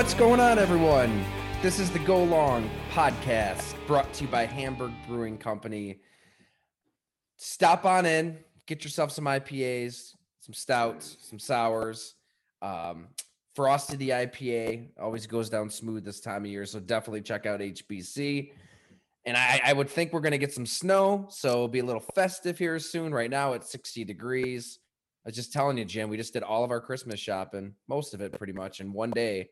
What's going on, everyone? This is the Go Long podcast brought to you by Hamburg Brewing Company. Stop on in, get yourself some IPAs, some stouts, some sours. Um, Frosty the IPA always goes down smooth this time of year, so definitely check out HBC. And I, I would think we're going to get some snow, so it'll be a little festive here soon. Right now, it's 60 degrees. I was just telling you, Jim, we just did all of our Christmas shopping, most of it pretty much in one day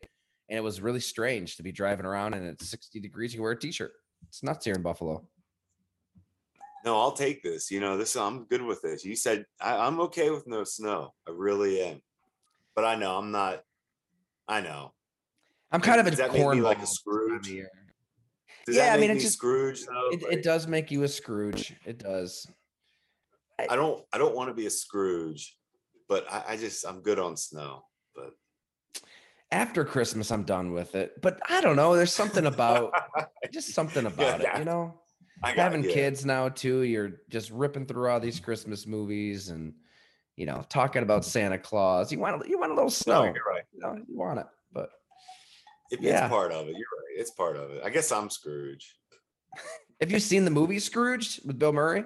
and it was really strange to be driving around and it's 60 degrees. You wear a t-shirt. It's nuts here in Buffalo. No, I'll take this. You know, this I'm good with this. You said I, am okay with no snow. I really am. But I know I'm not. I know. I'm kind of a that corn like a Scrooge. Does yeah, I mean, it's just Scrooge. It, like, it, does make you a Scrooge. It does. I, I don't. I don't want to be a Scrooge, but I, I just I'm good on snow. But after Christmas, I'm done with it. But I don't know. There's something about just something about yeah, it, you know. Having you. kids now too, you're just ripping through all these Christmas movies and you know talking about Santa Claus. You want you want a little snow. No, you're right. You, know, you want it, but it, yeah. it's part of it. You're right. It's part of it. I guess I'm Scrooge. Have you seen the movie Scrooge with Bill Murray?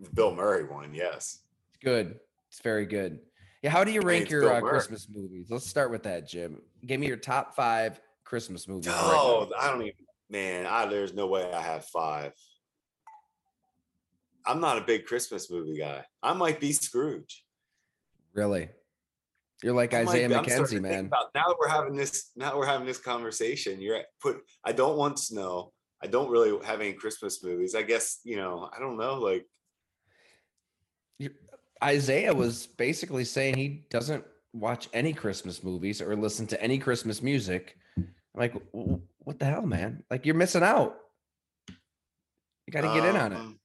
The Bill Murray one, yes. It's good. It's very good. Yeah, how do you rank your uh, Christmas movies? Let's start with that, Jim. Give me your top five Christmas movies. Oh, right I don't even. Man, I, there's no way I have five. I'm not a big Christmas movie guy. I might be Scrooge. Really? You're like I Isaiah McKenzie, man. About, now that we're having this, now we're having this conversation. You're at, put. I don't want snow. I don't really have any Christmas movies. I guess you know. I don't know. Like Isaiah was basically saying he doesn't watch any Christmas movies or listen to any Christmas music. I'm like, what the hell, man? Like you're missing out. You got to get um, in on it. Um,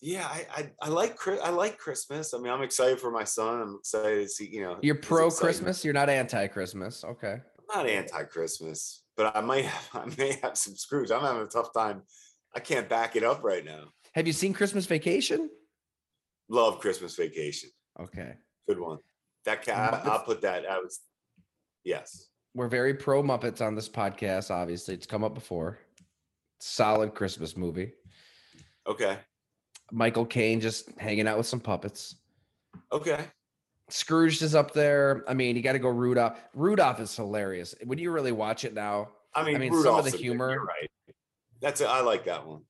yeah, I, I, I like I like Christmas. I mean, I'm excited for my son. I'm excited to see. You know, you're pro Christmas. You're not anti Christmas. Okay. I'm not anti Christmas, but I might have, I may have some screws. I'm having a tough time. I can't back it up right now. Have you seen Christmas Vacation? Love Christmas Vacation. Okay. Good one. That I, I'll put that. I was yes. We're very pro Muppets on this podcast. Obviously, it's come up before. Solid Christmas movie. Okay. Michael Caine just hanging out with some puppets. Okay. Scrooge is up there. I mean, you got to go Rudolph. Rudolph is hilarious. When you really watch it now, I mean, I mean, some of the humor. right. That's it. I like that one.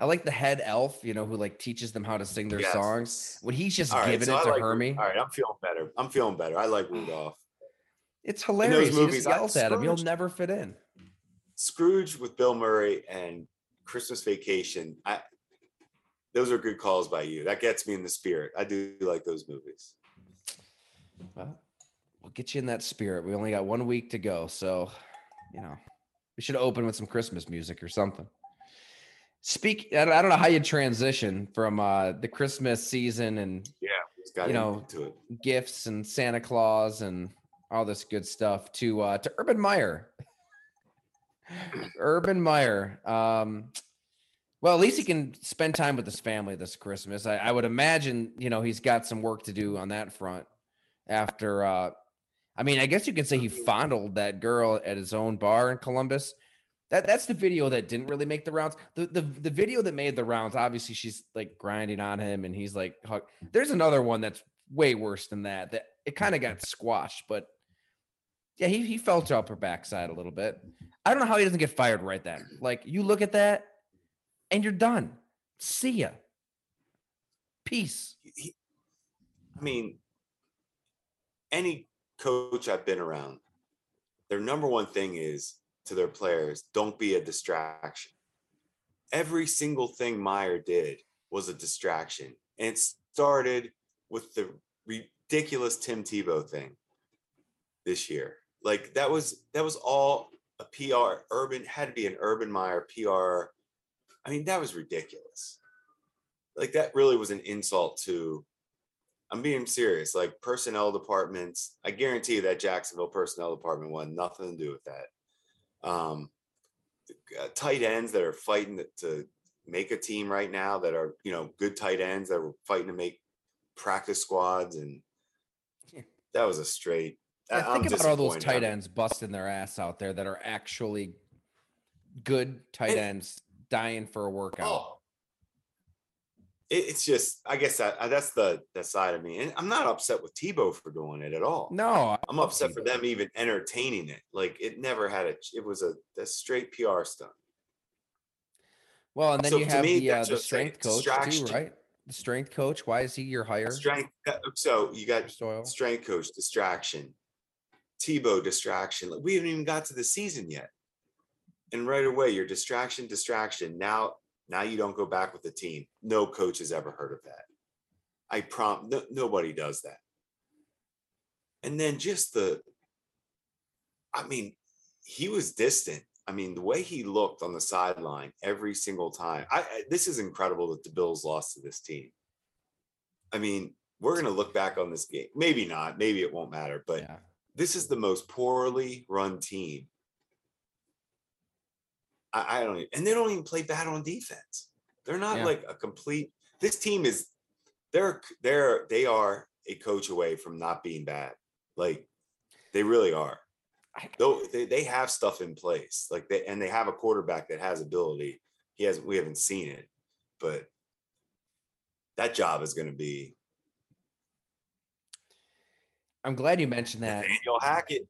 I like the head elf, you know, who like teaches them how to sing their yes. songs. When he's just giving so it to like, Hermie. All right, I'm feeling better. I'm feeling better. I like Rudolph. It's hilarious. He just yells at him. You'll never fit in. Scrooge with Bill Murray and Christmas Vacation. I those are good calls by you. That gets me in the spirit. I do like those movies. Well, we'll get you in that spirit. We only got one week to go, so you know we should open with some Christmas music or something. Speak. I don't know how you transition from uh, the Christmas season and yeah, you know, gifts and Santa Claus and all this good stuff to uh, to Urban Meyer. Urban Meyer. Um, well, at least he can spend time with his family this Christmas. I, I, would imagine, you know, he's got some work to do on that front. After, uh, I mean, I guess you could say he fondled that girl at his own bar in Columbus. That that's the video that didn't really make the rounds. The the the video that made the rounds, obviously she's like grinding on him and he's like there's another one that's way worse than that. That it kind of got squashed, but yeah, he, he felt up her backside a little bit. I don't know how he doesn't get fired right then. Like you look at that and you're done. See ya. Peace. I mean, any coach I've been around, their number one thing is to their players don't be a distraction. Every single thing Meyer did was a distraction. And it started with the ridiculous Tim Tebow thing this year. Like that was that was all a PR urban had to be an urban Meyer PR. I mean, that was ridiculous. Like that really was an insult to I'm being serious. Like personnel departments, I guarantee you that Jacksonville personnel department wanted nothing to do with that. Um, uh, tight ends that are fighting to make a team right now that are you know good tight ends that are fighting to make practice squads and that was a straight. Yeah, I- I'm think about all those tight ends busting their ass out there that are actually good tight And- ends dying for a workout. Oh. It, it's just, I guess that uh, that's the that side of me, and I'm not upset with Tebow for doing it at all. No, I'm upset for them even entertaining it. Like it never had a. It was a, a straight PR stunt. Well, and then So you to have me, the uh, the strength coach too, right? The strength coach. Why is he your hire? Strength. uh, So you got Soil. strength coach distraction, Tebow distraction. We haven't even got to the season yet, and right away you're distraction, distraction. Now, now you don't go back with the team. No coach has ever heard of that. I prom. No, nobody does that. And then just the. I mean, he was distant. I mean, the way he looked on the sideline every single time. I, I this is incredible that the Bills lost to this team. I mean, we're going to look back on this game. Maybe not. Maybe it won't matter. But yeah. this is the most poorly run team. I, I don't, even, and they don't even play bad on defense. They're not Yeah. like a complete. This team is, they're they're they are a coach away from not being bad. Like they really are. Though they, they have stuff in place, like they and they have a quarterback that has ability. He has we haven't seen it, but that job is going to be I'm glad you mentioned that. Nathaniel Hackett.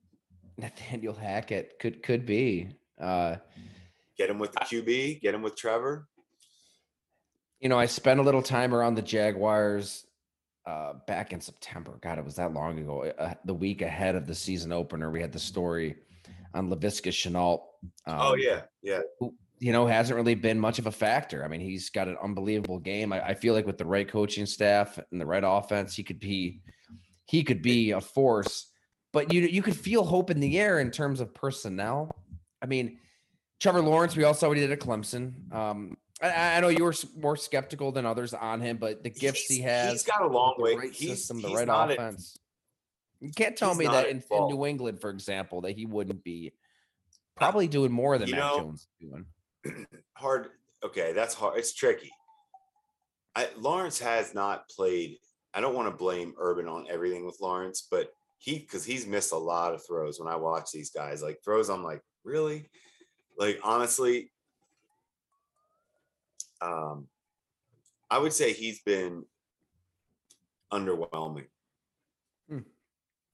Nathaniel Hackett could could be. Uh, Get him with the QB. Get him with Trevor. you know, I spent a little time around the Jaguars uh, back in September. God, it was that long ago. Uh, the week ahead of the season opener, we had the story on Laviska Shenault. Um, oh yeah, yeah. who, you know, hasn't really been much of a factor. I mean, he's got an unbelievable game. I, I feel like with the right coaching staff and the right offense, he could be he could be a force. But you you could feel hope in the air in terms of personnel. I mean, Trevor Lawrence, we all saw what he did at Clemson. Um, I, I know you were more skeptical than others on him, but the gifts he has, He's got a long way. right he's, system, the he's right at- offense. you can't tell me that in, in. New England, for example, that he wouldn't be probably doing more than Mac know, Jones doing. hard. Okay, that's hard. It's tricky. I, Lawrence has not played. I don't want to blame Urban on everything with Lawrence, but he because he's missed a lot of throws when I watch these guys. Like throws, I'm like, really? Like honestly, um, I would say he's been underwhelming. Hmm.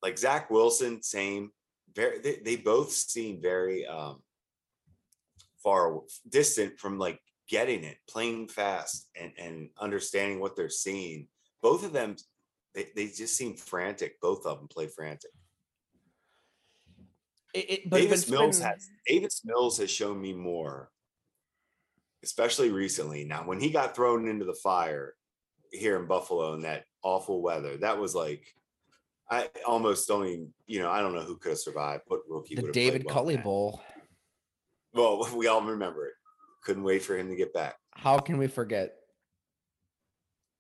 Like Zach Wilson, same. Very, they, they both seem very um far distant from like getting it, playing fast, and and understanding what they're seeing. Both of them, they, they just seem frantic. Both of them play frantic. It, it, but Davis Mills been- has Davis Mills has shown me more, especially recently. Now, when he got thrown into the fire here in Buffalo in that awful weather, that was like I almost don't even, you know, I don't know who could have survived. What rookie the David well. Bowl. Well, we all remember it. Couldn't wait for him to get back. How can we forget?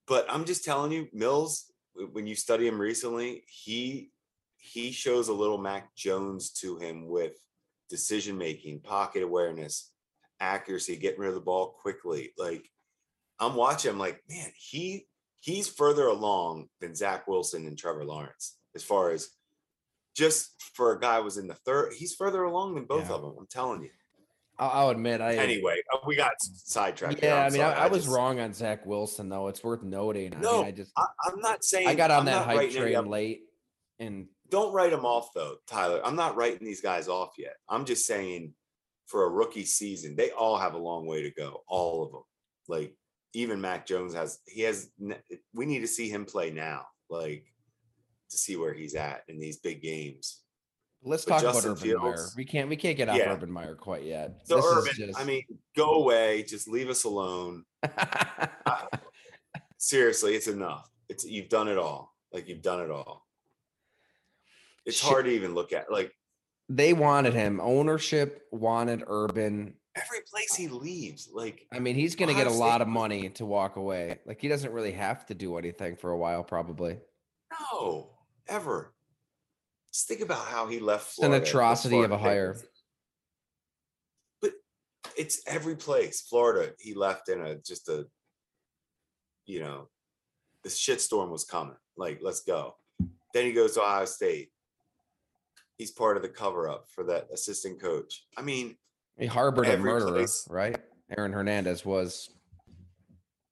but I'm just telling you, Mills, when you study him recently, he he shows a little Mac Jones to him with decision making, pocket awareness, accuracy, getting rid of the ball quickly. Like I'm watching, I'm like, man, he he's further along than Zach Wilson and Trevor Lawrence as far as just for a guy who was in the third. He's further along than both Yeah. of them. I'm telling you. I'll, admit, I Anyway, uh, we got sidetracked. yeah. I mean, sorry. I, I was just- wrong on Zach Wilson, though. It's worth noting. I No, mean, I just I, I'm not saying I got on I'm that hype train late. And Don't write them off though, Tyler. I'm not writing these guys off yet. I'm just saying for a rookie season, they all have a long way to go. All of them. Like even Mac Jones has, he has, we need to see him play now, like to see where he's at in these big games. let's But talk Justin about Urban Meyer. We can't we can't get off Yeah. Urban Meyer quite yet. So This is Urban, I mean, go away, just leave us alone. Seriously, it's enough. It's you've done it all. Like you've done it all. It's Shit. hard to even look at. Like they wanted him. Ownership wanted Urban. every place he leaves, like I mean, he's going to get a lot of money to walk away. Like he doesn't really have to do anything for a while, probably. no, ever. Just think about how he left. It's an atrocity of a hire. But it's every place. Florida, he left in a just a, you know, the shitstorm was coming. Like, let's go. Then he goes to Ohio State. He's part of the cover up for that assistant coach. I mean, He harbored a murderer, place. right? Aaron Hernandez was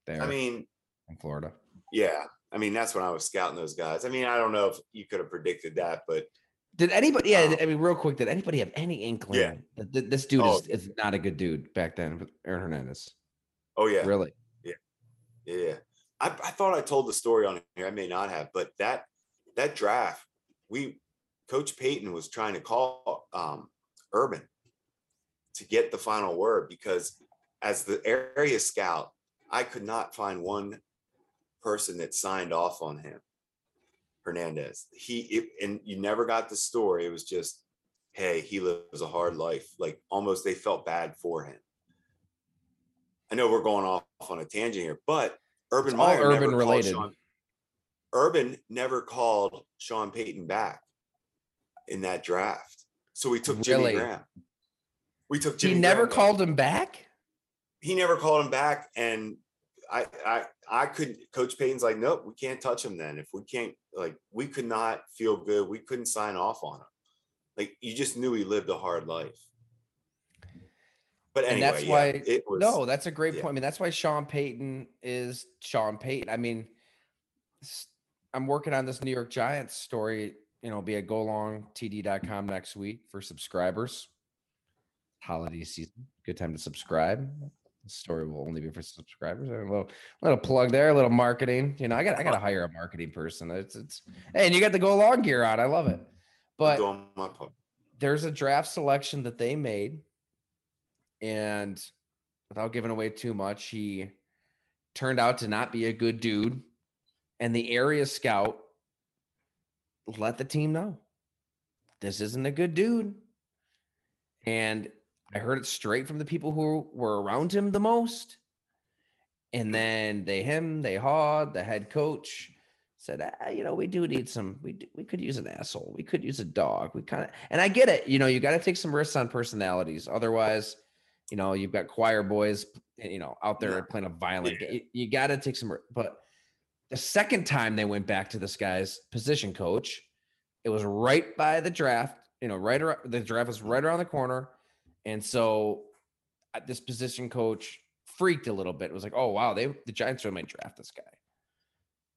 there I mean, in Florida. yeah. I mean, that's when I was scouting those guys. I mean, I don't know if you could have predicted that, but Did anybody? Yeah, Um, I mean, real quick, did anybody have any inkling that th- this dude Oh. is, is not a good dude back then with Aaron Hernandez? oh yeah, Really? Yeah, Yeah, I, I thought I told the story on here. I may not have, but that that draft, we Coach Payton was trying to call um, Urban to get the final word because as the area scout, I could not find one person that signed off on him. Hernandez. He it, and you never got the story. It was just, hey, he lives a hard life. Like almost they felt bad for him. I know we're going off on a tangent here, but Urban It's all Meyer never Urban related. Sean- Urban never called Sean Payton back in that draft. So we took Jimmy Really? Graham. We took Jimmy he never Graham back. called him back. He never called him back, and I, I, I couldn't. Coach Payton's like, nope, we can't touch him. Then if we can't, like, we could not feel good. We couldn't sign off on him. Like you just knew he lived a hard life. But And that's why- it was. No, that's a great yeah. point. I mean, that's why Sean Payton is Sean Payton. I mean, I'm working on this New York Giants story. You know, be at golongtd.com next week for subscribers. Holiday season, good time to subscribe. The story will only be for subscribers. A little, little plug there, a little marketing. You know, I got, I got to hire a marketing person. It's, it's, hey, and you got the go long gear on. I love it. But doing my part. there's a draft selection that they made and without giving away too much he turned out to not be a good dude and the area scout let the team know this isn't a good dude and i heard it straight from the people who were around him the most and then they him they hawed the head coach said, ah, you know, we do need some, we, d- we could use an asshole. We could use a dog. We kind of, and I get it. You know, you got to take some risks on personalities. Otherwise, you know, you've got choir boys, you know, out there Yeah. playing a violent. Yeah. ga- You, got to take some, but the second time they went back to this guy's position coach, it was right by the draft, you know, right around the draft was right around the corner. And so uh, this position coach freaked a little bit. It was like, oh, wow, they, the Giants really might draft this guy.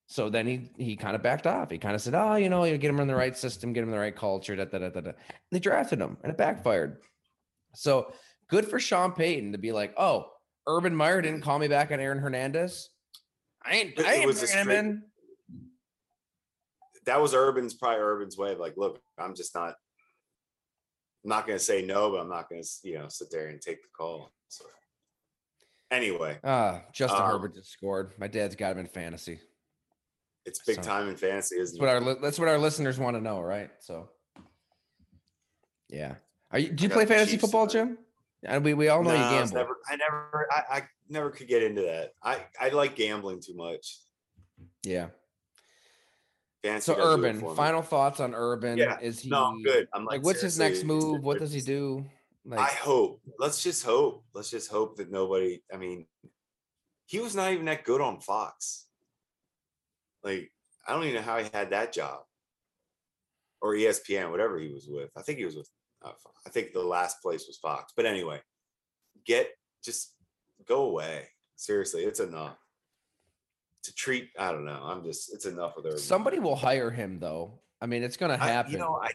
So then he he kind of backed off. He kind of said, "Oh, you know, you get him in the right system, get him in the right culture." Da, da, da, da, da. They drafted him, and it backfired. So good for Sean Payton to be like, "Oh, Urban Meyer didn't call me back on Aaron Hernandez. I ain't, I ain't bringing him in." That was Urban's probably Urban's way of like, look, I'm just not. I'm not going to say no, but I'm not going to, you know, sit there and take the call. So anyway, Ah, Justin Um, Herbert just scored. My dad's got him in fantasy. it's big So- time in fantasy, isn't what it? our that's what our listeners want to know, right? So, yeah. Are you? Do you play fantasy Chiefs football. Jim? And we we all know No, you I gamble. Never, I never, I, I never could get into that. I, I like gambling too much. yeah. Fantasy So doesn't do it Urban, final thoughts on Urban? Yeah, Is he No, I'm good. I'm like, Like, what's his next move? What does he do? Like, I hope. Let's just hope. Let's just hope that nobody. I mean, he was not even that good on Fox. Like, I don't even know how he had that job, or ESPN, whatever he was with. I think he was with. I think the last place was Fox. But anyway, get just go away. Seriously, it's enough. To treat, I don't know. I'm just. It's enough with Urban. somebody will hire him though. I mean, it's going to I- happen. you know, I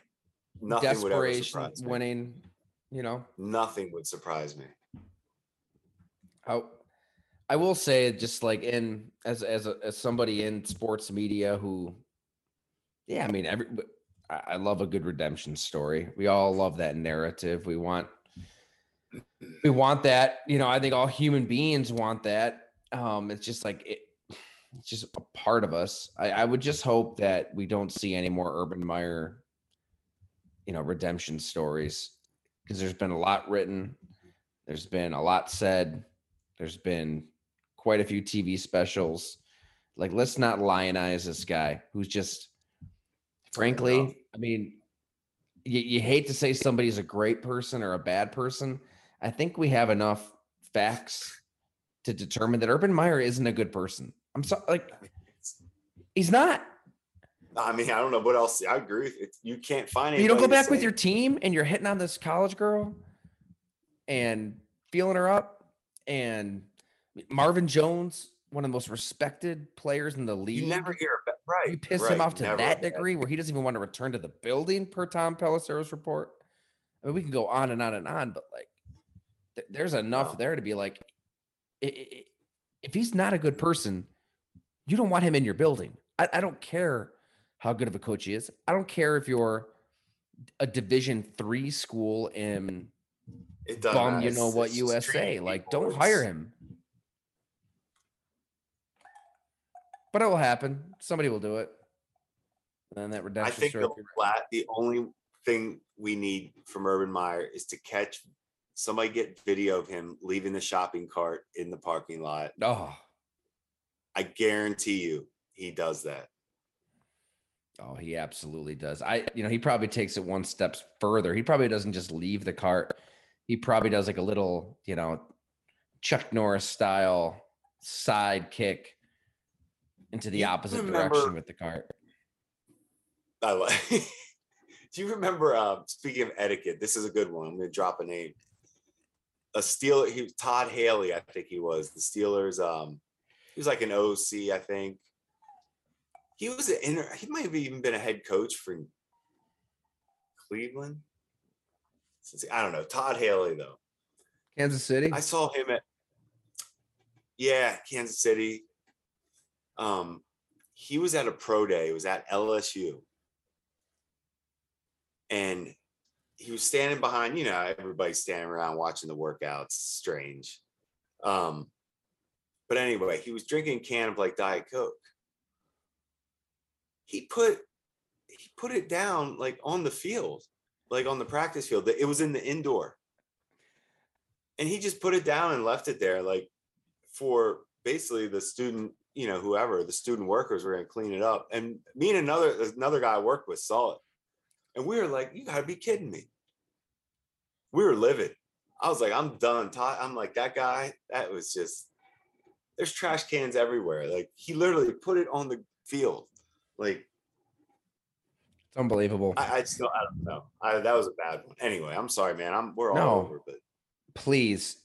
nothing Desperation, winning. You know, Nothing would surprise me. I, I will say, just like in as as a, as somebody in sports media who, yeah, I mean, every I, love a good redemption story. We all love that narrative. We want we want that. You know, I think all human beings want that. Um, it's just like it, it's just a part of us. I, I would just hope that we don't see any more Urban Meyer, you know, redemption stories because there's been a lot written, there's been a lot said, there's been quite a few TV specials. Like, let's not lionize this guy who's just, frankly, enough. I mean, you, you hate to say somebody's a great person or a bad person. I think we have enough facts to determine that Urban Meyer isn't a good person. I'm sorry, like he's not. I mean, I don't know what else. I agree. With it. You can't find it. You don't go back with your team and you're hitting on this college girl and feeling her up. And Marvin Jones, one of the most respected players in the league. You never hear about right. You piss right, him off to never. that degree where he doesn't even want to return to the building per Tom Pelissero's report. I mean, we can go on and on and on, but like, th- there's enough No. there to be like, if he's not a good person, you don't want him in your building. I, I don't care how good of a coach he is. I don't care if you're a Division three school in It bum, you know what USA. Like, don't hire him. But it will happen. Somebody will do it. And then that I redemption think story. the, la- the only thing we need from Urban Meyer is to catch somebody get video of him leaving the shopping cart in the parking lot. Oh, I guarantee you he does that. oh, he absolutely does. I, you know, he probably takes it one step further. He probably doesn't just leave the cart. He probably does like a little, you know, Chuck Norris style side kick into the opposite remember- direction with the cart. I like. Do you remember? Um, speaking of etiquette, this is a good one. I'm going to drop a name. A Steeler. He was Todd Haley, I think he was the Steelers. Um, he was like an OC, I think. He was an inner. He might have even been a head coach for Cleveland. Since I don't know Todd Haley though. Kansas City. I saw him at yeah, Kansas City. Um, he was at a pro day. It was at LSU, and he was standing behind. You know, everybody's standing around watching the workouts. Strange. Um, but anyway, he was drinking a can of like Diet Coke. He put he put it down like on the field, like on the practice field. It was in the indoor and he just put it down and left it there like for basically the student you know whoever the student workers were going to clean it up. And me and another another guy i worked with saw it. And we were like you gotta be kidding me. We were livid. I was like i'm done Todd. i'm like that guy that was just there's trash cans everywhere. Like he literally put it on the field. Like It's unbelievable. i, I still i don't know. I, that was a bad one. Anyway i'm sorry man. I'm we're all No. over but please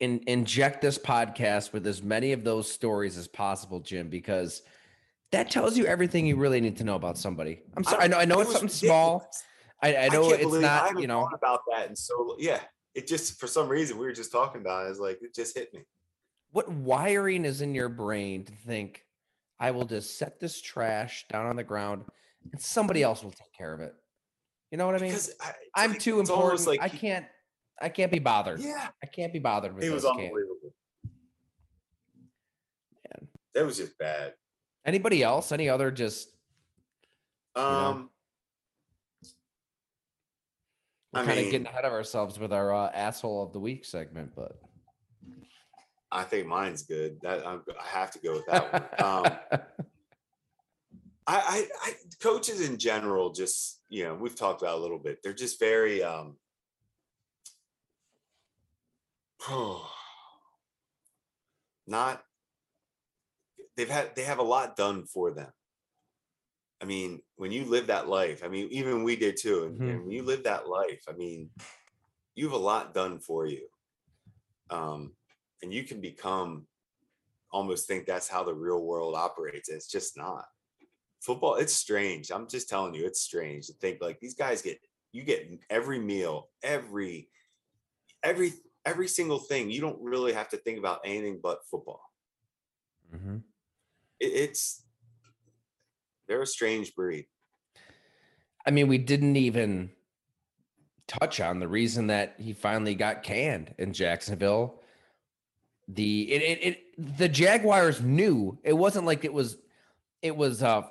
in, inject this podcast with as many of those stories as possible, Jim, because that tells you everything you really need to know about somebody. I'm sorry. I, know. I know it's something small. I, I know it's not. You know, about that, and so yeah, it just for some reason we were just talking about it. It's like it just hit me. what wiring is in your brain to think I will just set this trash down on the ground and somebody else will take care of it. You know what I mean? Because I, I'm like- too important. Like I can't. I can't be bothered. Yeah, I can't be bothered with it was unbelievable. Man. That was just bad. Anybody else? Any other just know? Um, we're I kind of getting ahead of ourselves with our uh, asshole of the week segment, but I think mine's good. That I'm, I have to go with that one. Um, I, I, I coaches in general just you know we've talked about a little bit. They're just very um not they've had they have a lot done for them. I mean, when you live that life, I mean, even we did too. And, Mhm. and when you live that life, I mean, you have a lot done for you. Um, and you can become almost think that's how the real world operates. It's just not. football it's strange i'm just telling you it's strange to think like these guys get you get every meal every every every single thing you don't really have to think about anything but football Mm-hmm. it, it's they're a strange breed I mean, we didn't even touch on the reason that he finally got canned in Jacksonville. The it, it, it the Jaguars knew it wasn't like it was it was uh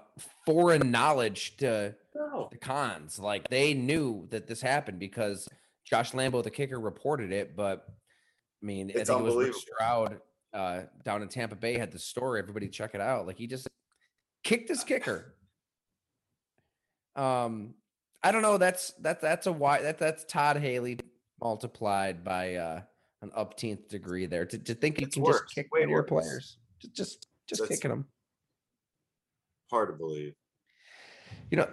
foreign knowledge to no the cons. Like they knew that this happened because Josh Lambo, the kicker, reported it. But I mean, I It's think it was Rick. Stroud uh, down in Tampa Bay had the story. Everybody check it out. Like he just kicked his kicker. Um, I don't know. That's that that's a why that that's Todd Haley multiplied by uh an upteenth degree there. To, to think you can worse, just kick your players, just just just That's- kicking them. hard to believe you know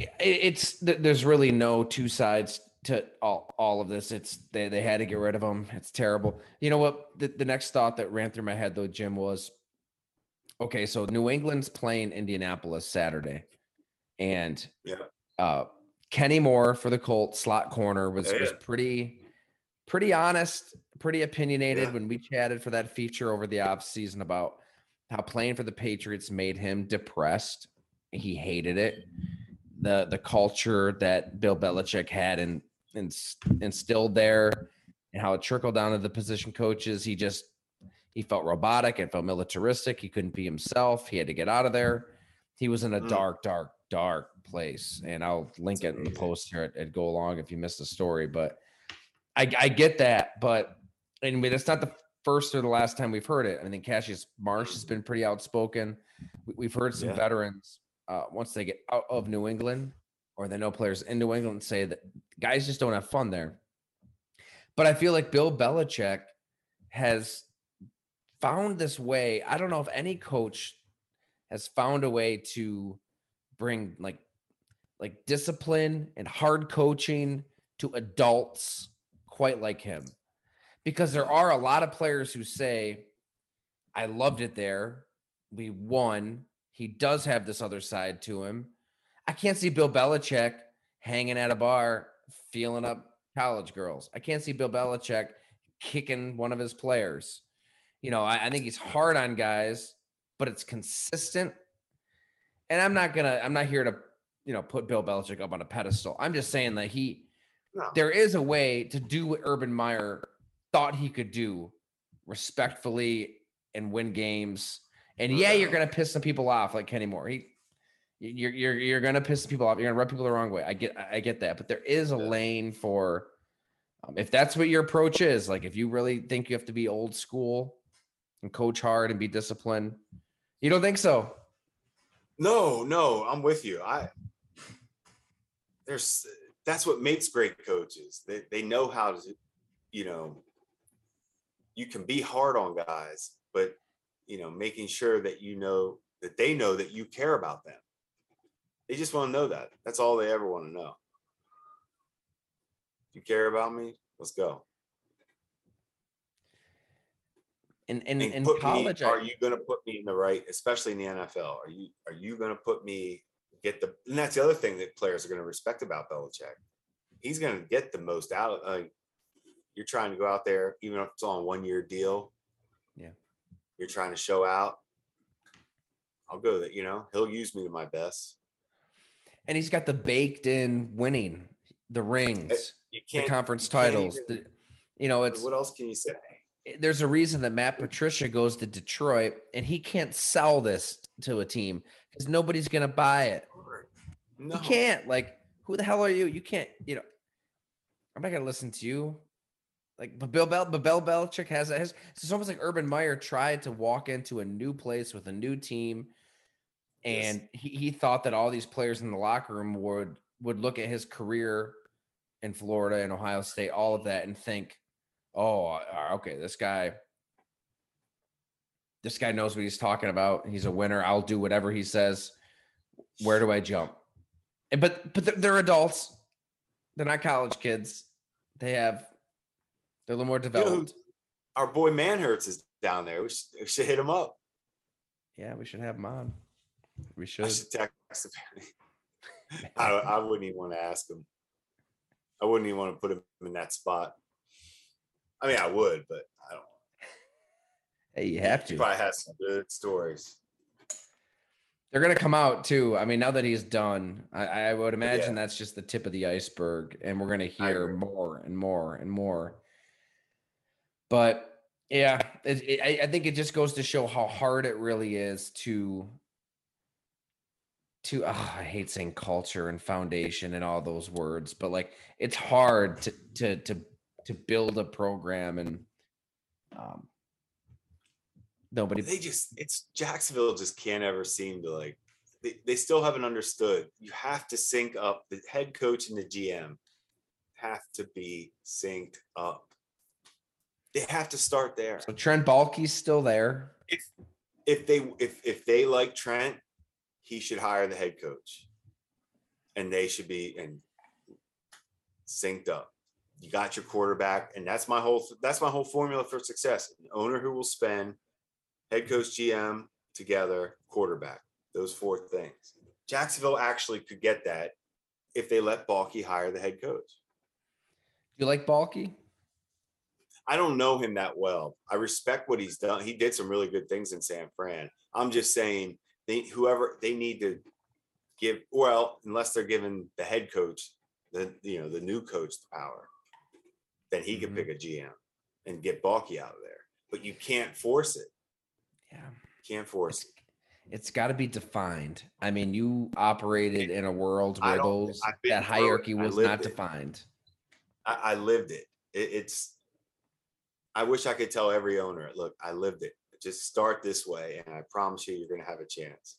i- it's there's really no two sides to all, all of this. It's they, they had to get rid of him it's terrible. You know what? The, the next thought that ran through my head though jim was okay so new england's playing indianapolis saturday. And Yeah. uh kenny moore for the colt slot corner was, Yeah, was pretty pretty honest pretty opinionated Yeah. when we chatted for that feature over the off season about how playing for the patriots made him depressed. He hated it. The the culture that Bill Belichick had and and instilled there, and how it trickled down to the position coaches. He just he felt robotic. It felt militaristic. He couldn't be himself. He had to get out of there. He was in a Mm. dark, dark, dark place. And I'll link it in the post here at, at Go Long if you missed the story. But I, I get that. But mean, it's not the first or the last time we've heard it. I think Cassius Marsh has been pretty outspoken. We, we've heard some Yeah. veterans uh, once they get out of New England or they know players in New England say that guys just don't have fun there. But I feel like Bill Belichick has found this way. I don't know if any coach has found a way to bring like like discipline and hard coaching to adults quite like him. Because there are a lot of players who say, I loved it there. We won. He does have this other side to him. I can't see Bill Belichick hanging at a bar, feeling up college girls. I can't see Bill Belichick kicking one of his players. You know, I, I think he's hard on guys, but it's consistent. And I'm not gonna, I'm not here to, you know, put Bill Belichick up on a pedestal. I'm just saying that he no there is a way to do what Urban Meyer thought he could do respectfully and win games. And yeah, you're mm-hmm. gonna piss some people off like Kenny Moore. He you're you're you're gonna piss people off. You're gonna rub people the wrong way. I get I get that, but there is a lane for um, if that's what your approach is. Like if you really think you have to be old school and coach hard and be disciplined, you don't think so? No, no, I'm with you. I there's that's what makes great coaches. They they know how to, you know, you can be hard on guys, but you know, making sure that you know that they know that you care about them. They just want to know that. That's all they ever want to know. You care about me? Let's go. In, And in put college, me, I- are you going to put me in the right, especially in the NFL? Are you are you going to put me get the? And that's the other thing that players are going to respect about Belichick. He's going to get the most out of. Like, you're trying to go out there, even if it's on one year deal. Yeah. You're trying to show out. I'll go that. You know, he'll use me to my best. And he's got the baked in winning, the eh, rings. You the conference you titles. even- the- you know, it's what else can you say? Eh, there's a reason that Matt Patricia goes to Detroit and he can't sell this to a team because nobody's gonna buy it. No, You can't. Like, who the hell are you? You can't. You know, I'm not gonna listen to you. Like, but Bill Bel, but Bill Belichick has that. It's almost like Urban Meyer tried to walk into a new place with a new team, Yes. and he, he thought that all these players in the locker room would would look at his career in Florida and Ohio State, all of that, and think, "Oh, okay, this guy." This guy knows what he's talking about. He's a winner. I'll do whatever he says. Where do I jump? And but but they're, they're adults. They're not college kids. They have they're a little more You know, developed. our boy Manhertz is down there. We should, we should hit him up. Yeah, we should have him on. We should. I should text him. I, I wouldn't even want to ask him. I wouldn't even want to put him in that spot. I mean, I would, but I don't. Hey, you have He to. probably has some good stories. They're gonna come out too. I mean, now that he's done, I, I would imagine Yeah. that's just the tip of the iceberg, and we're gonna hear more and more and more. But yeah, it, it, I, I think it just goes to show how hard it really is to to ah, I hate saying culture and foundation and all those words, but like it's hard to to to to build a program and um nobody They just, it's Jacksonville just can't ever seem to like, they, they still haven't understood. You have to sync up. The head coach and the GM have to be synced up. They have to start there. so Trent Baalke's still there. if if they if if they like Trent, he should hire the head coach, and they should be and synced up. You got your quarterback, and that's my whole that's my whole formula for success. An owner who will spend head coach, GM together, quarterback. Those four things. Jacksonville actually could get that if they let Baalke hire the head coach. Do you like Baalke? I don't know him that well. I respect what he's done. He did some really good things in San Fran. I'm just saying they whoever they need to give well, unless they're giving the head coach the you know the new coach the power, then he Mhm. can pick a GM and get Baalke out of there. But you can't force it. Yeah. Can't force It's, it. it's got to be defined. I mean, you operated in a world where those that hierarchy was not it. defined. I, I lived it. it. It's I wish I could tell every owner, look, I lived it. Just start this way, and I promise you, you're going to have a chance.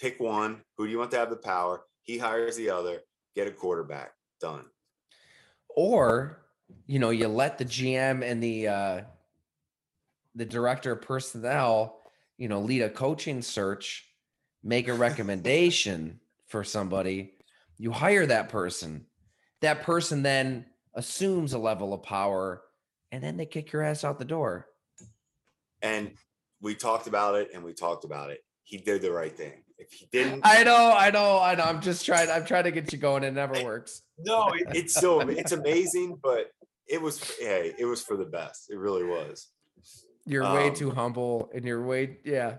Pick one. Who do you want to have the power? He hires the other. Get a quarterback. Done. Or, you know, you let the GM and the uh the director of personnel, you know, lead a coaching search, make a recommendation for somebody. You hire that person. That person then assumes a level of power and then they kick your ass out the door. And we talked about it, and we talked about it. He did the right thing. If he didn't, I know, I know, I know. I'm just trying. I'm trying to get you going. It never works. no, it, it's so it's amazing, but it was hey, it was for the best. It really was. You're way Um, too humble, and you're way yeah.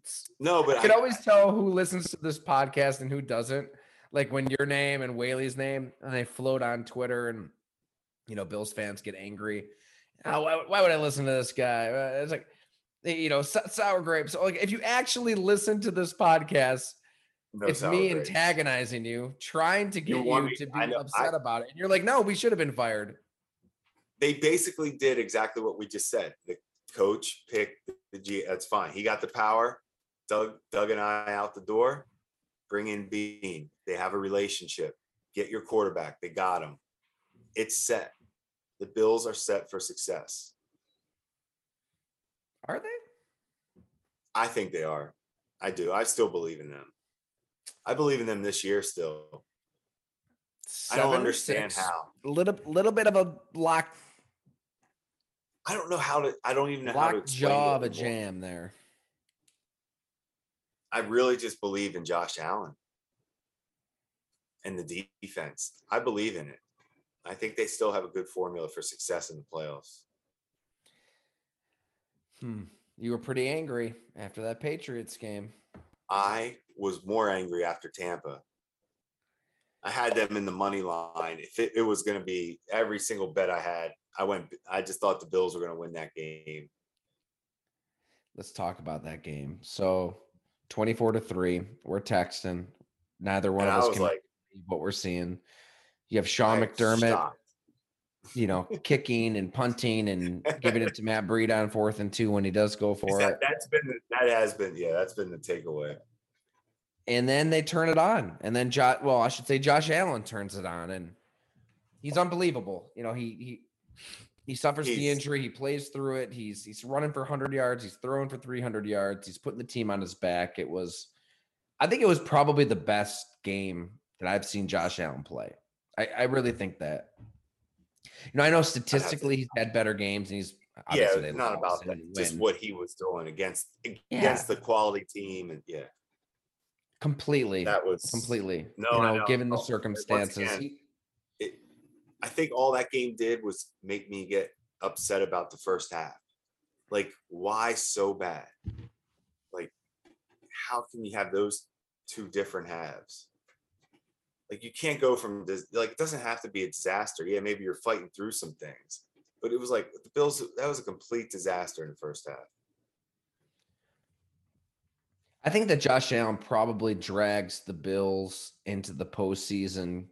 It's No, but I can I, always tell who listens to this podcast and who doesn't. Like when your name and Whaley's name and they float on Twitter, and you know Bills fans get angry. Oh, why, why would I listen to this guy? Uh, It's like eh, you know sour grapes. Like if you actually listen to this podcast, no it's me grapes. antagonizing you, trying to get you, me- to be know, I- upset about it, and you're like, no, we should have been fired. they basically did exactly what we just said. The coach picked the G. That's fine. He got the power. Doug, Doug and I out the door. Bring in Beane. They have a relationship. Get your quarterback. They got him. It's set. The Bills are set for success. Are they? I think they are. I do. I still believe in them. I believe in them this year still. I don't understand six? how. Little little bit of a block. I don't know how to. I don't even know how to jaw of a jam there. I really just believe in Josh Allen and the defense. I believe in it. I think they still have a good formula for success in the playoffs. Hmm. You were pretty angry after that Patriots game. I was more angry after Tampa. I had them in the money line. If it, it was going to be every single bet I had, I went. I just thought the Bills were going to win that game. Let's talk about that game. So, 24 to 3, we're texting. Neither one And of us can like, what we're seeing. You have Sean I- McDermott, you know, kicking and punting and giving it to Matt Breida on fourth and two when he does go for That, it. that's been that has been yeah that's been the takeaway. And then they turn it on. And then Josh, well, I should say Josh Allen turns it on and he's unbelievable. You know, he he he suffers the injury, he plays through it. He's he's running for 100 yards, he's throwing for 300 yards. He's putting the team on his back. It was I think it was probably the best game that I've seen Josh Allen play. I, I really think that. You know, I know statistically he's had better games and he's Yeah, obviously they not about and that. Just what he was doing against Yeah. against the quality team and yeah. Completely. That was completely. No, you know, know. given the circumstances. again, it, I think all that game did was make me get upset about the first half. Like, why so bad? Like, how can you have those two different halves? Like, you can't go from this. Like, it doesn't have to be a disaster. Yeah, maybe you're fighting through some things, but it was like the Bills. That was a complete disaster in the first half. I think that Josh Allen probably drags the Bills into the postseason,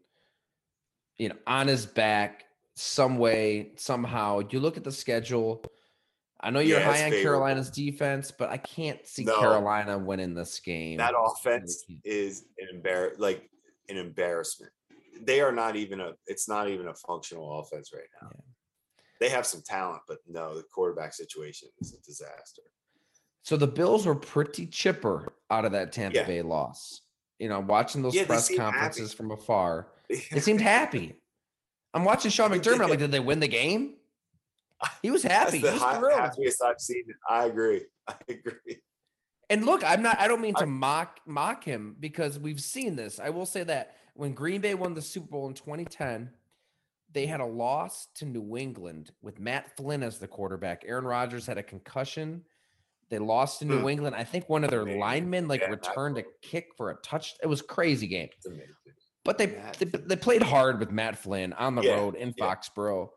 you know, on his back some way, somehow. You look at the schedule. I know you're Yeah, high on favorable. Carolina's defense, but I can't see No. Carolina winning this game. That offense is an embar like an embarrassment. They are not even a. It's not even a functional offense right now. Yeah. They have some talent, but no, the quarterback situation is a disaster. So the Bills were pretty chipper out of that Tampa Yeah. Bay loss. You know, watching those Yeah, press seem happy. conferences from afar, they seemed happy. I'm watching Sean I think they McDermott. I'm like, did. they win the game? He was That's happy. the He was high, happiest I've seen. it. I agree. I agree. And look, I'm not. I don't mean to mock mock him because we've seen this. I will say that when Green Bay won the Super Bowl in 2010, they had a loss to New England with Matt Flynn as the quarterback. Aaron Rodgers had a concussion. They lost to New Hmm. England. I think one of their Amazing. linemen like Yeah, Matt returned a kick for a touch. It was a crazy game. But they, they they played hard with Matt Flynn on the Yeah, road in yeah. Foxborough.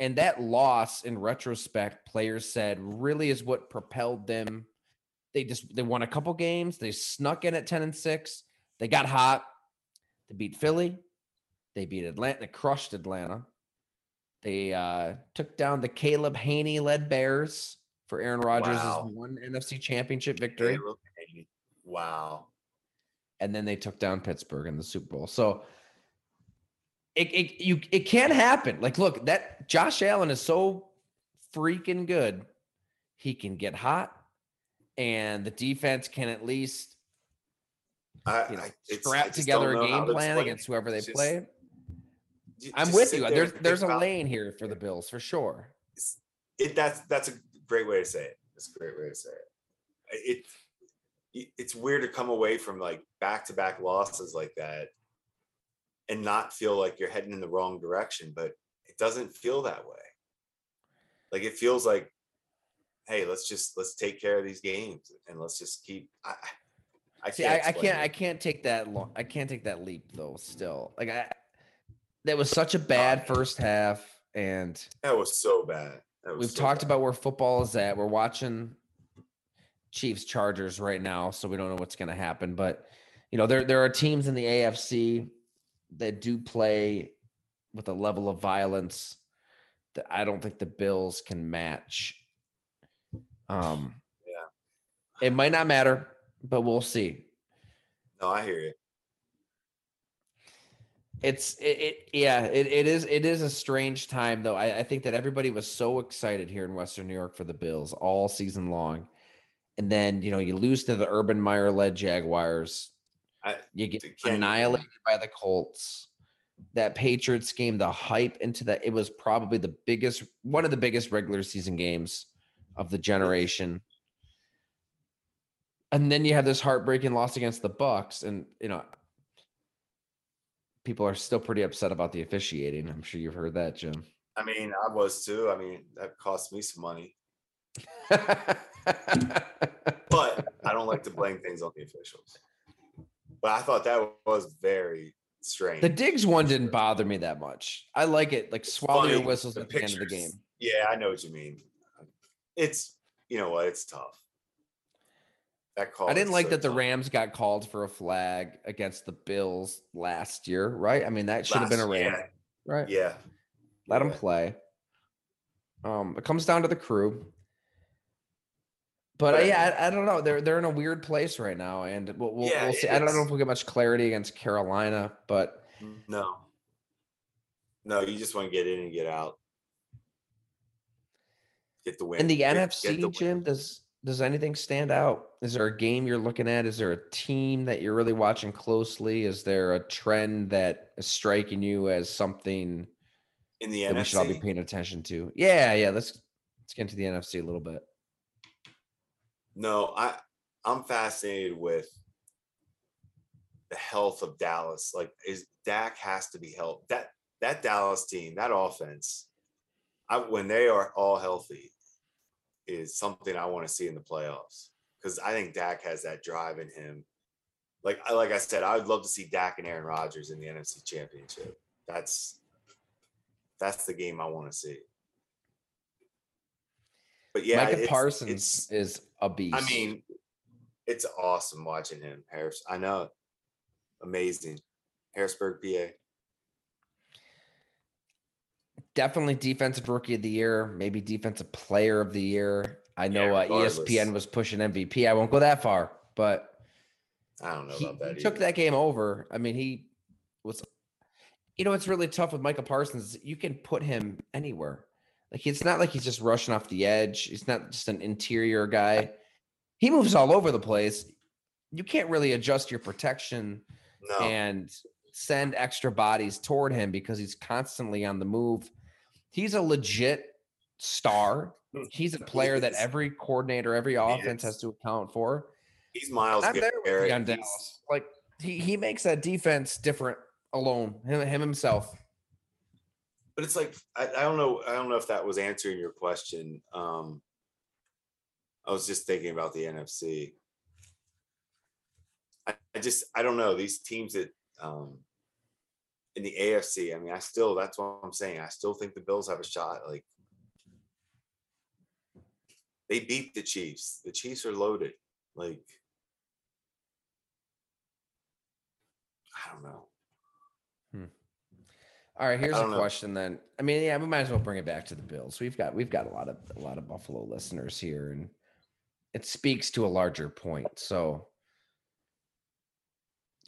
And that loss in retrospect, players said really is what propelled them. They just they won a couple games. They snuck in at 10 and 6. They got hot. They beat Philly. They beat Atlanta, they crushed Atlanta. They uh, took down the Caleb Hanie led Bears for Aaron Rodgers' Wow. one NFC championship victory Wow. and then they took down Pittsburgh in the Super Bowl. So it it you it can happen. Like, look, that Josh Allen is so freaking good. He can get hot, and the defense can at least I, you know I, it's, I scrap together a game plan against whoever they just- play. I'm just with you. there There's there's a lane here for the Bills for sure. it that's that's a great way to say it. That's a great way to say it. It it- it's weird to come away from like back to back losses like that and not feel like you're heading in the wrong direction, but it doesn't feel that way. Like it feels like, hey, let's just let's take care of these games and let's just keep. I I See, can't. I, I can't I can't take that long. I can't take that leap though. Still, like I, that was such a ah. bad first half, and That was so bad. Was We've so talked bad. about where football is at. We're watching Chiefs Chargers right now, so we don't know what's going to happen. But you know, there there are teams in the AFC that do play with a level of violence that I don't think the Bills can match. Um, Yeah. it might not matter, but we'll see. No, I hear you. It's it, it yeah, it, it is it is a strange time though. I, I think that everybody was so excited here in Western New York for the Bills all season long. And then, you know, you lose to the Urban Meyer led Jaguars. I- you get annihilated by the Colts. That Patriots game, the hype into that, it was probably the biggest, one of the biggest regular season games of the generation. And then you have this heartbreaking loss against the Bucks, and you know, people are still pretty upset about the officiating. I'm sure you've heard that, Jim. I mean, I was too. I mean, that cost me some money, but I don't like to blame things on the officials. But I thought that was very strange. the Diggs one didn't bother me that much. I like it, like swallow your whistles at the end of the game. Yeah, I know what you mean. It's you know what, it's tough. That call. I didn't like so that the tough. Rams got called for a flag against the Bills last year, right? I mean, that should have been a Ram, right? Yeah, yeah. Let them play. Um, it comes down to the crew. But uh, But- yeah, I, I don't know. They're they're in a weird place right now, and we'll we'll, Yeah, we'll see. I don't know if we'll get much clarity against Carolina, but No, no, you just want to get in and get out. Get the win. in the Get- get NFC, the. Jim, does does anything stand out? Is there a game you're looking at? Is there a team that you're really watching closely? Is there a trend that is striking you as something in the that we should all be paying attention to? Yeah, yeah. Let's let's get into the NFC a little bit. No, I I'm fascinated with the health of Dallas. Like, is Dak has to be healthy. That that Dallas team, that offense, I, when they are all healthy, is something I want to see in the playoffs because I think Dak has that drive in him. Like, I like I said, I would love to see Dak and Aaron Rodgers in the NFC Championship. That's that's the game I want to see. But yeah, Micah it's- Parsons it's- is a beast. I mean, it's awesome watching him. Harris, I know, amazing. Harrisburg, PA. Definitely defensive rookie of the year, maybe defensive player of the year. I know Yeah, uh. ESPN was pushing MVP. I won't go that far, but I don't know he, about that. he took that game over. I mean, he was. You know, it's really tough with Michael Parsons. You can put him anywhere. Like it's not like he's just rushing off the edge. He's not just an interior guy. He moves all over the place. You can't really adjust your protection No, and send extra bodies toward him because he's constantly on the move. He's a legit star. He's a player that every coordinator, every offense has to account for. he's Myles I'm there with Garrett. you on Dallas. Like he he makes that defense different alone. Him, him himself. but it's like I, I don't know. I don't know if that was answering your question. Um, I was just thinking about the NFC. I, I just I don't know these teams that um, in the AFC. I mean, I still that's what I'm saying. I still think the Bills have a shot. Like they beat the Chiefs. The Chiefs are loaded. Like I don't know. Hmm. All right, here's a know. question then. I mean, yeah, we might as well bring it back to the Bills. We've got we've got a lot of a lot of Buffalo listeners here, and it speaks to a larger point. So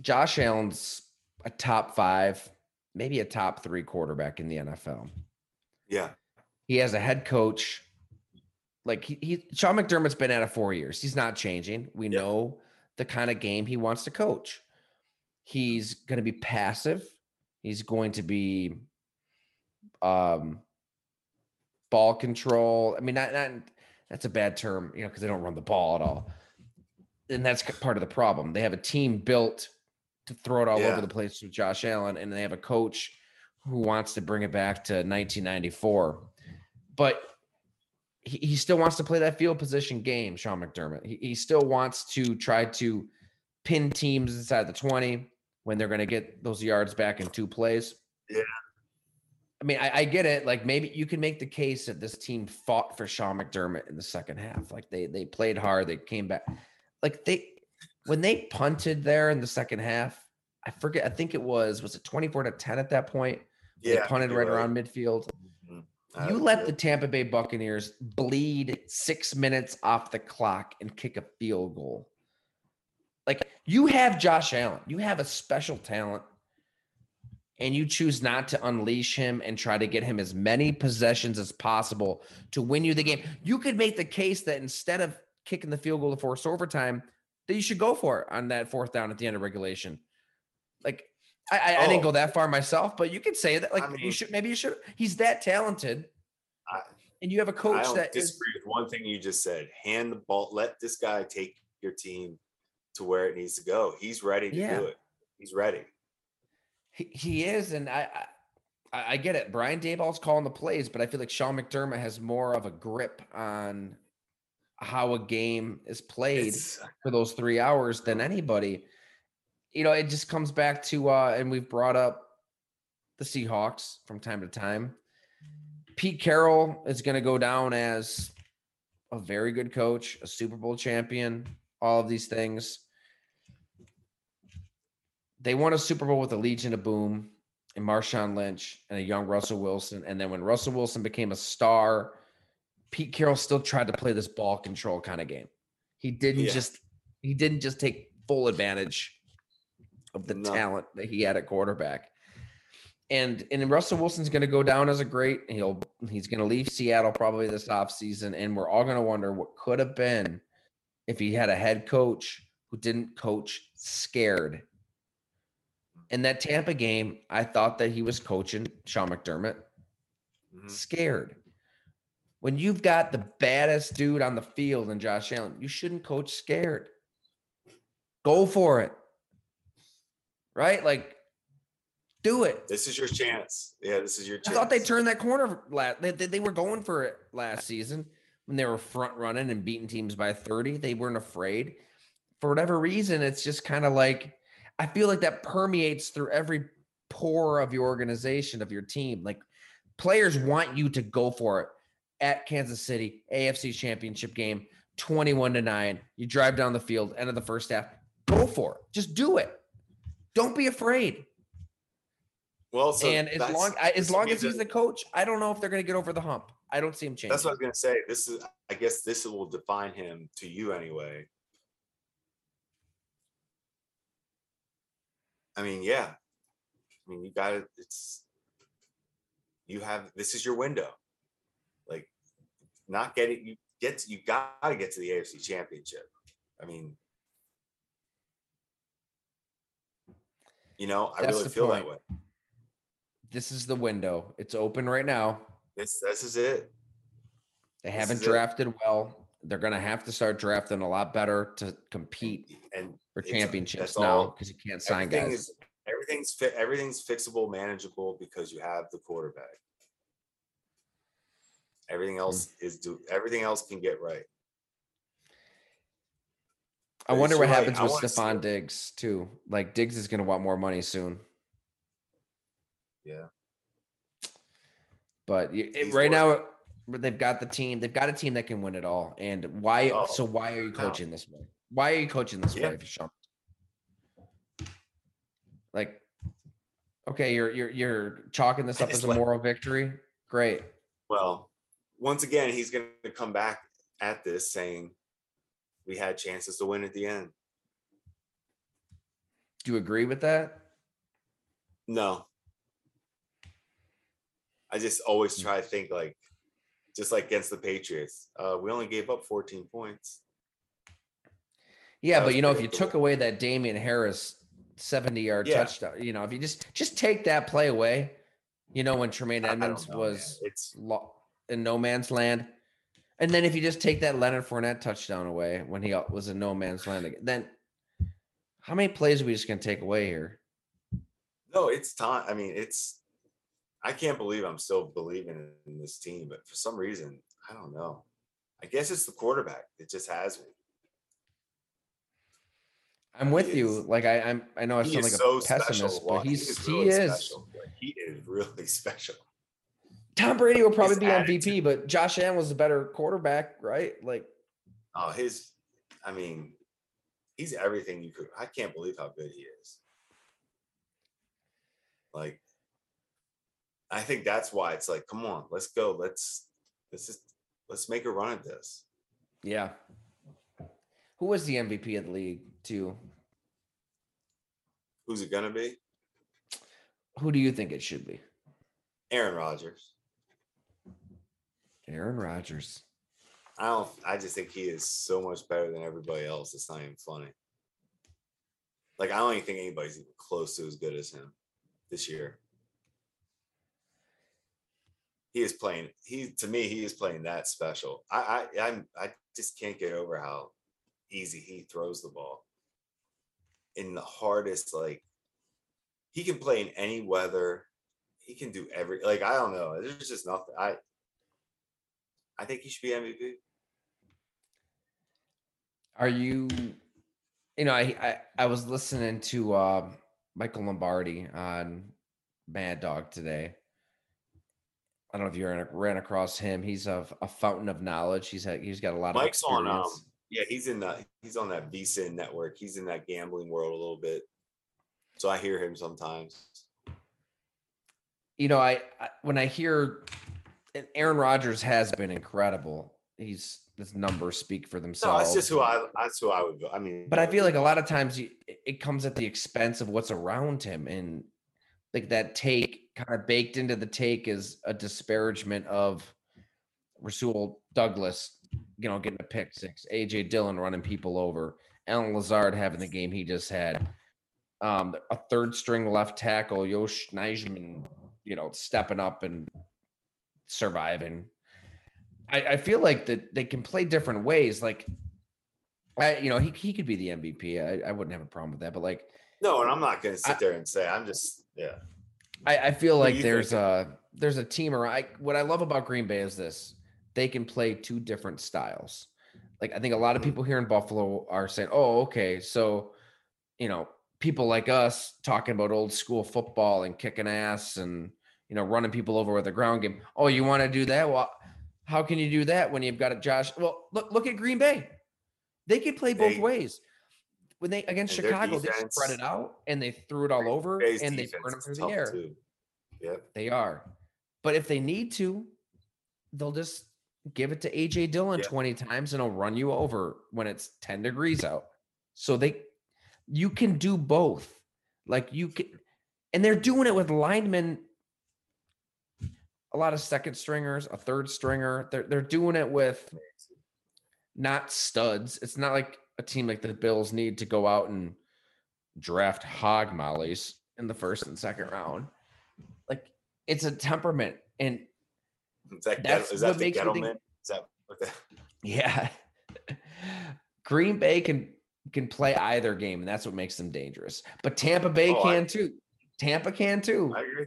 Josh Allen's a top five, maybe a top three quarterback in the NFL. Yeah. He has a head coach. Like he, he Sean McDermott's been at it four years. He's not changing. We Yeah. know the kind of game he wants to coach. He's going to be passive. He's going to be um ball control. I mean, not, not that's a bad term, you know, because they don't run the ball at all. And that's part of the problem. They have a team built to throw it all Yeah. over the place with Josh Allen, and they have a coach who wants to bring it back to 1994. But he, he still wants to play that field position game, Sean McDermott. He, he still wants to try to pin teams inside the 20 when they're going to get those yards back in two plays. Yeah. I mean, I, I get it. Like maybe you can make the case that this team fought for Sean McDermott in the second half. Like they they played hard. They came back. Like they when they punted there in the second half, I forget. I think it was was it twenty four to ten at that point. They punted right, around midfield. Mhm. You let too. the Tampa Bay Buccaneers bleed six minutes off the clock and kick a field goal. Like you have Josh Allen, you have a special talent, and you choose not to unleash him and try to get him as many possessions as possible to win you the game. You could make the case that instead of kicking the field goal to force overtime, that you should go for it on that fourth down at the end of regulation. Like I, I, I didn't Oh. go that far myself, but you could say that. Like I you should maybe you should. He's that talented, I- and you have a coach that is disagree with one thing you just said. Hand the ball. Let this guy take your team to where it needs to go. He's ready to Yeah. do it. He's ready. he, he is, and I, I I get it. Brian Daboll's calling the plays, but I feel like Sean McDermott has more of a grip on how a game is played It's, for those three hours than anybody. You know, it just comes back to uh, and we've brought up the Seahawks from time to time. Pete Carroll is going to go down as a very good coach, a Super Bowl champion, all of these things. They won a Super Bowl with a Legion of Boom and Marshawn Lynch and a young Russell Wilson. And then when Russell Wilson became a star, Pete Carroll still tried to play this ball control kind of game. He didn't Yeah. just he didn't just take full advantage of the No. talent that he had at quarterback. And and Russell Wilson's going to go down as a great. He'll he's going to leave Seattle probably this offseason and we're all going to wonder what could have been if he had a head coach who didn't coach scared. In that Tampa game, I thought that he was coaching Sean McDermott Mhm. scared. When you've got the baddest dude on the field and Josh Allen, you shouldn't coach scared. Go for it. right? Like, do it. This is your chance. Yeah, this is your I thought they turned that corner. Last, they, they, they were going for it last season when they were front running and beating teams by 30. They weren't afraid. For whatever reason, it's just kind of like I feel like that permeates through every pore of your organization, of your team. Like players want you to go for it at Kansas City, AFC championship game, 21 to 9. You drive down the field, end of the first half. Go for it. Just do it. Don't be afraid. Well, so and as long as long as he's the coach, I don't know if they're going to get over the hump. I don't see him changing. That's what I was gonna say. This is, I guess, this will define him to you anyway. I mean, yeah. I mean, you got to It's you have. This is your window. Not getting you get. You got to get to the AFC Championship. I mean, you know, I That's really feel that way. this is the window. It's open right now. This, this is it. They This haven't is it. drafted well. They're going to have to start drafting a lot better to compete And for championships now because you can't sign everything guys. is everything's fit everything's fixable manageable because you have the quarterback everything Hmm. else is do everything else can get right I but wonder what right. happens I with Stephon. Diggs too. Like Diggs is going to want more money soon. yeah But it- right now, they've got the team. They've got a team that can win it all. And why? Oh, so why are you no. coaching this way? Why are you coaching this Yeah. way, Sean? Like, okay, you're you're you're chalking this up as a like- moral victory. Great. well once again he's going to come back at this saying we had chances to win at the end Do you agree with that? no i just always try to think like just like against the patriots uh we only gave up 14 points Yeah, That but you know, if you took away that Damien Harris 70 yard Yeah. touchdown, you know, if you just just take that play away, you know, when Tremaine Edmunds know, man. was it's lo- in no man's land. And then if you just take that Leonard Fournette touchdown away when he was in no man's land again, then how many plays are we just gonna take away here? No, it's time. I mean, it's. I can't believe I'm still believing in this team, but for some reason, I don't know. I guess it's the quarterback. It just has me. I'm with He you. is- Like I, I'm, I know I He sound like so a special. pessimist, Juan. but he's is he really is. special. Like, he is really special. Tom Brady will probably His be attitude. MVP, but Josh Allen was a better quarterback, right? Like Oh, his. I mean, he's everything you could. I can't believe how good he is. Like, I think that's why it's like, come on, let's go. Let's let's just let's make a run at this. Yeah. Who was the MVP of the league too? Who's it gonna be? Who do you think it should be? Aaron Rodgers. Aaron Rodgers. I don't. I just think he is so much better than everybody else. It's not even funny. Like I don't even think anybody's even close to as good as him this year. He is playing. He to me, he is playing that special. I I I'm, I just can't get over how easy he throws the ball. In the hardest, like he can play in any weather. He can do every like I don't know. There's just nothing. I I think he should be MVP. Are you you know, I I, I was listening to uh Michael Lombardi on Mad Dog today. I don't know if you ran, ran across him. He's a, a fountain of knowledge. He's had he's got a lot of Mike's on um experience. yeah, he's in the he's on that VSIN network. He's in that gambling world a little bit. So I hear him sometimes. you know, I, I when I hear and Aaron Rodgers has been incredible. He's his numbers speak for themselves. No, that's just who I that's who I would go. I mean but I feel like a lot of times you, it- it comes at the expense of what's around him, and like that take kind of baked into the take is a disparagement of Rasul Douglas, you know, getting a pick six, AJ Dillon running people over, Allen Lazard having the game he just had, um, a third string left tackle, Yosh Nijman, you know, stepping up and surviving. I, I feel like that they can play different ways. Like, I, you know, he, he could be the MVP. I, I wouldn't have a problem with that. But like, No, and I'm not gonna sit there and say I'm just yeah. I, I feel like there's think? a there's a team around. I, what I love about Green Bay is this: they can play two different styles. Like I think a lot of Mhm. people here in Buffalo are saying, "Oh, okay, so you know, people like us talking about old school football and kicking ass and you know running people over with a ground game. Oh, you want to do that? Well, how can you do that when you've got a Josh? Well, look look at Green Bay. They could play both They- ways. When they against Chicago, they spread it out and they threw it all over Bay's and they defense burned them through the air. too. Yep. They are. But if they need to, they'll just give it to AJ Dillon Yeah. 20 times and he'll run you over when it's 10 degrees out. So they you can do both. Like you can and they're doing it with linemen a lot of second stringers, a third stringer. They're they're doing it with not studs. It's not like a team like the Bills need to go out and draft hog mollies in the first and second round. Like it's a temperament. And Is that, That's is that the makes me think- Gettleman? Is that the, yeah, Green Bay can can play either game, and that's what makes them dangerous. But Tampa Bay Oh, I- can too. Tampa can too. I agree.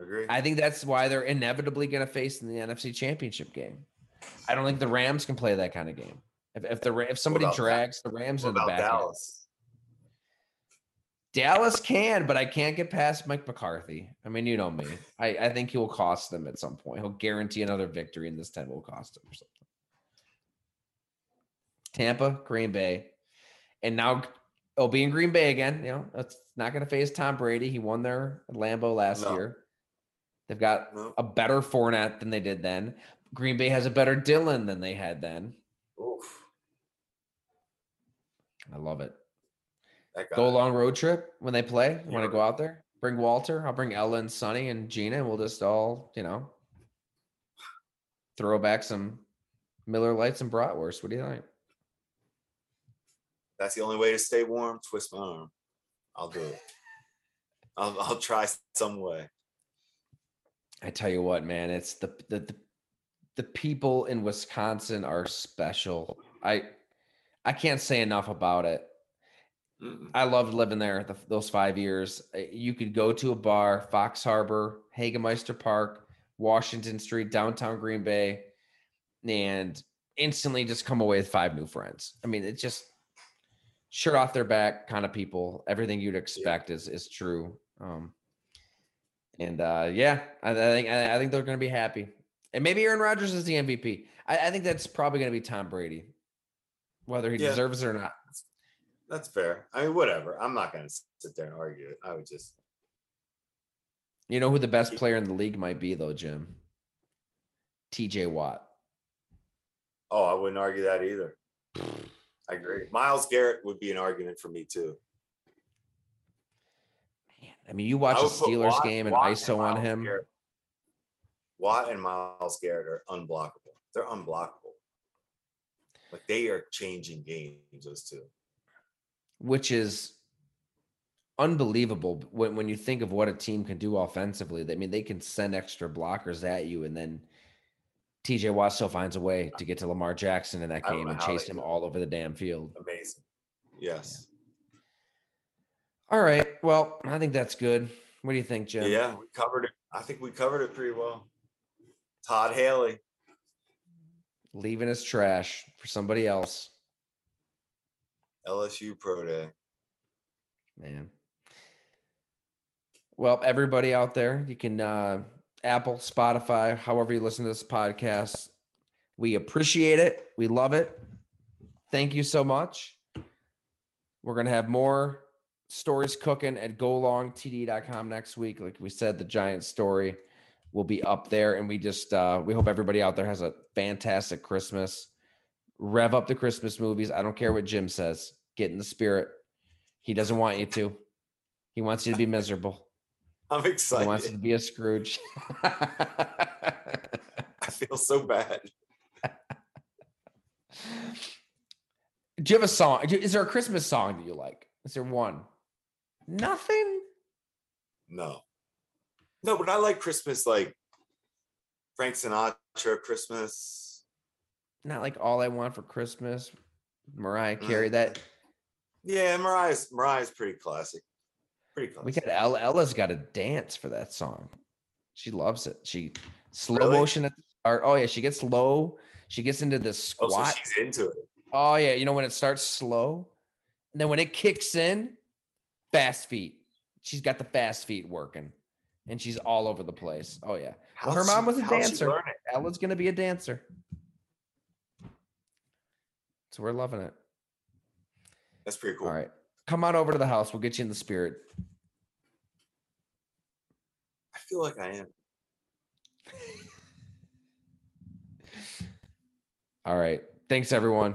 Agree. I think that's why they're inevitably going to face in the NFC Championship game. I don't think the Rams can play that kind of game. If if the if somebody that? drags the Rams what in the back, end, Dallas? Dallas can, but I can't get past Mike McCarthy. I mean, you know me. I, I think he will cost them at some point. He'll guarantee another victory, and this 10 will cost him or something. Tampa, Green Bay. And now it'll be in Green Bay again. You know, it's not going to face Tom Brady. He won their Lambeau last No. year. They've got a better Fournette than they did then. Green Bay has a better Dillon than they had then. Oof, I love it. Go a long road trip when they play. Want to go out there? Bring Walter. I'll bring Ellen, Sonny, and Gina, and we'll just all, you know, throw back some Miller Lites and bratwurst. What do you think? That's the only way to stay warm. Twist my arm. I'll do it. I'll, I'll try some way. I tell you what, man, it's the the the, the people in Wisconsin are special. I I can't say enough about it. Mm-mm. I loved living there the, those five years. Uh, You could go to a bar, Fox Harbor, Hagemeister Park, Washington Street, downtown Green Bay, and instantly just come away with five new friends. I mean, it's just shirt off their back kind of people. Everything you'd expect is is true. Um, and uh, yeah, I, I think I, think they're going to be happy. And maybe Aaron Rodgers is the MVP. I, I think that's probably going to be Tom Brady, whether he Yeah. deserves it or not. That's fair. I mean, whatever. I'm not going to sit there and argue it. I would just. You know who the best player in the league might be, though, Jim? TJ Watt. Oh, I wouldn't argue that either. I agree. Myles Garrett would be an argument for me too. I mean, you watch a Steelers Watt- game and Watt ISO on him. Garrett- Watt and Myles Garrett are unblockable. They're unblockable. Like they are changing games. Those two. which is unbelievable when, when you think of what a team can do offensively. I mean, they can send extra blockers at you, and then TJ Watt still finds a way to get to Lamar Jackson in that game and chase him all over the damn field. Amazing. Yes. All right. Well, I think that's good. What do you think, Jim? Yeah, we covered it. I think we covered it pretty well. Todd Haley. Leaving his trash for somebody else. LSU Pro Day. Man. Well, everybody out there, you can uh Apple, Spotify, however you listen to this podcast. We appreciate it. We love it. Thank you so much. We're gonna have more stories cooking at golongtd.com next week. Like we said, the giant story will be up there. And we just uh we hope everybody out there has a fantastic Christmas. Rev up the Christmas movies. I don't care what Jim says. Get in the spirit. He doesn't want you to. He wants you to be miserable. I'm excited. He wants you to be a Scrooge. I feel so bad. Do you have a song? Is there a Christmas song that you like? Is there one? Nothing. No. No, but I like Christmas like Frank Sinatra Christmas. Not like all I want for Christmas. Mariah Mm. Carey. That Yeah, Mariah's Mariah's pretty classic. Pretty close. We got Ella. Ella's got a dance for that song. She loves it. She slow Really? motion at the start. Oh yeah, she gets low. She gets into the oh, so squat. she's into it. Oh yeah, you know when it starts slow, and then when it kicks in, fast feet. She's got the fast feet working, and she's all over the place. Oh yeah, well, her mom was a dancer. Ella's gonna be a dancer. So we're loving it. That's pretty cool. All right, come on over to the house. We'll get you in the spirit. I feel like I am. All right. Thanks everyone.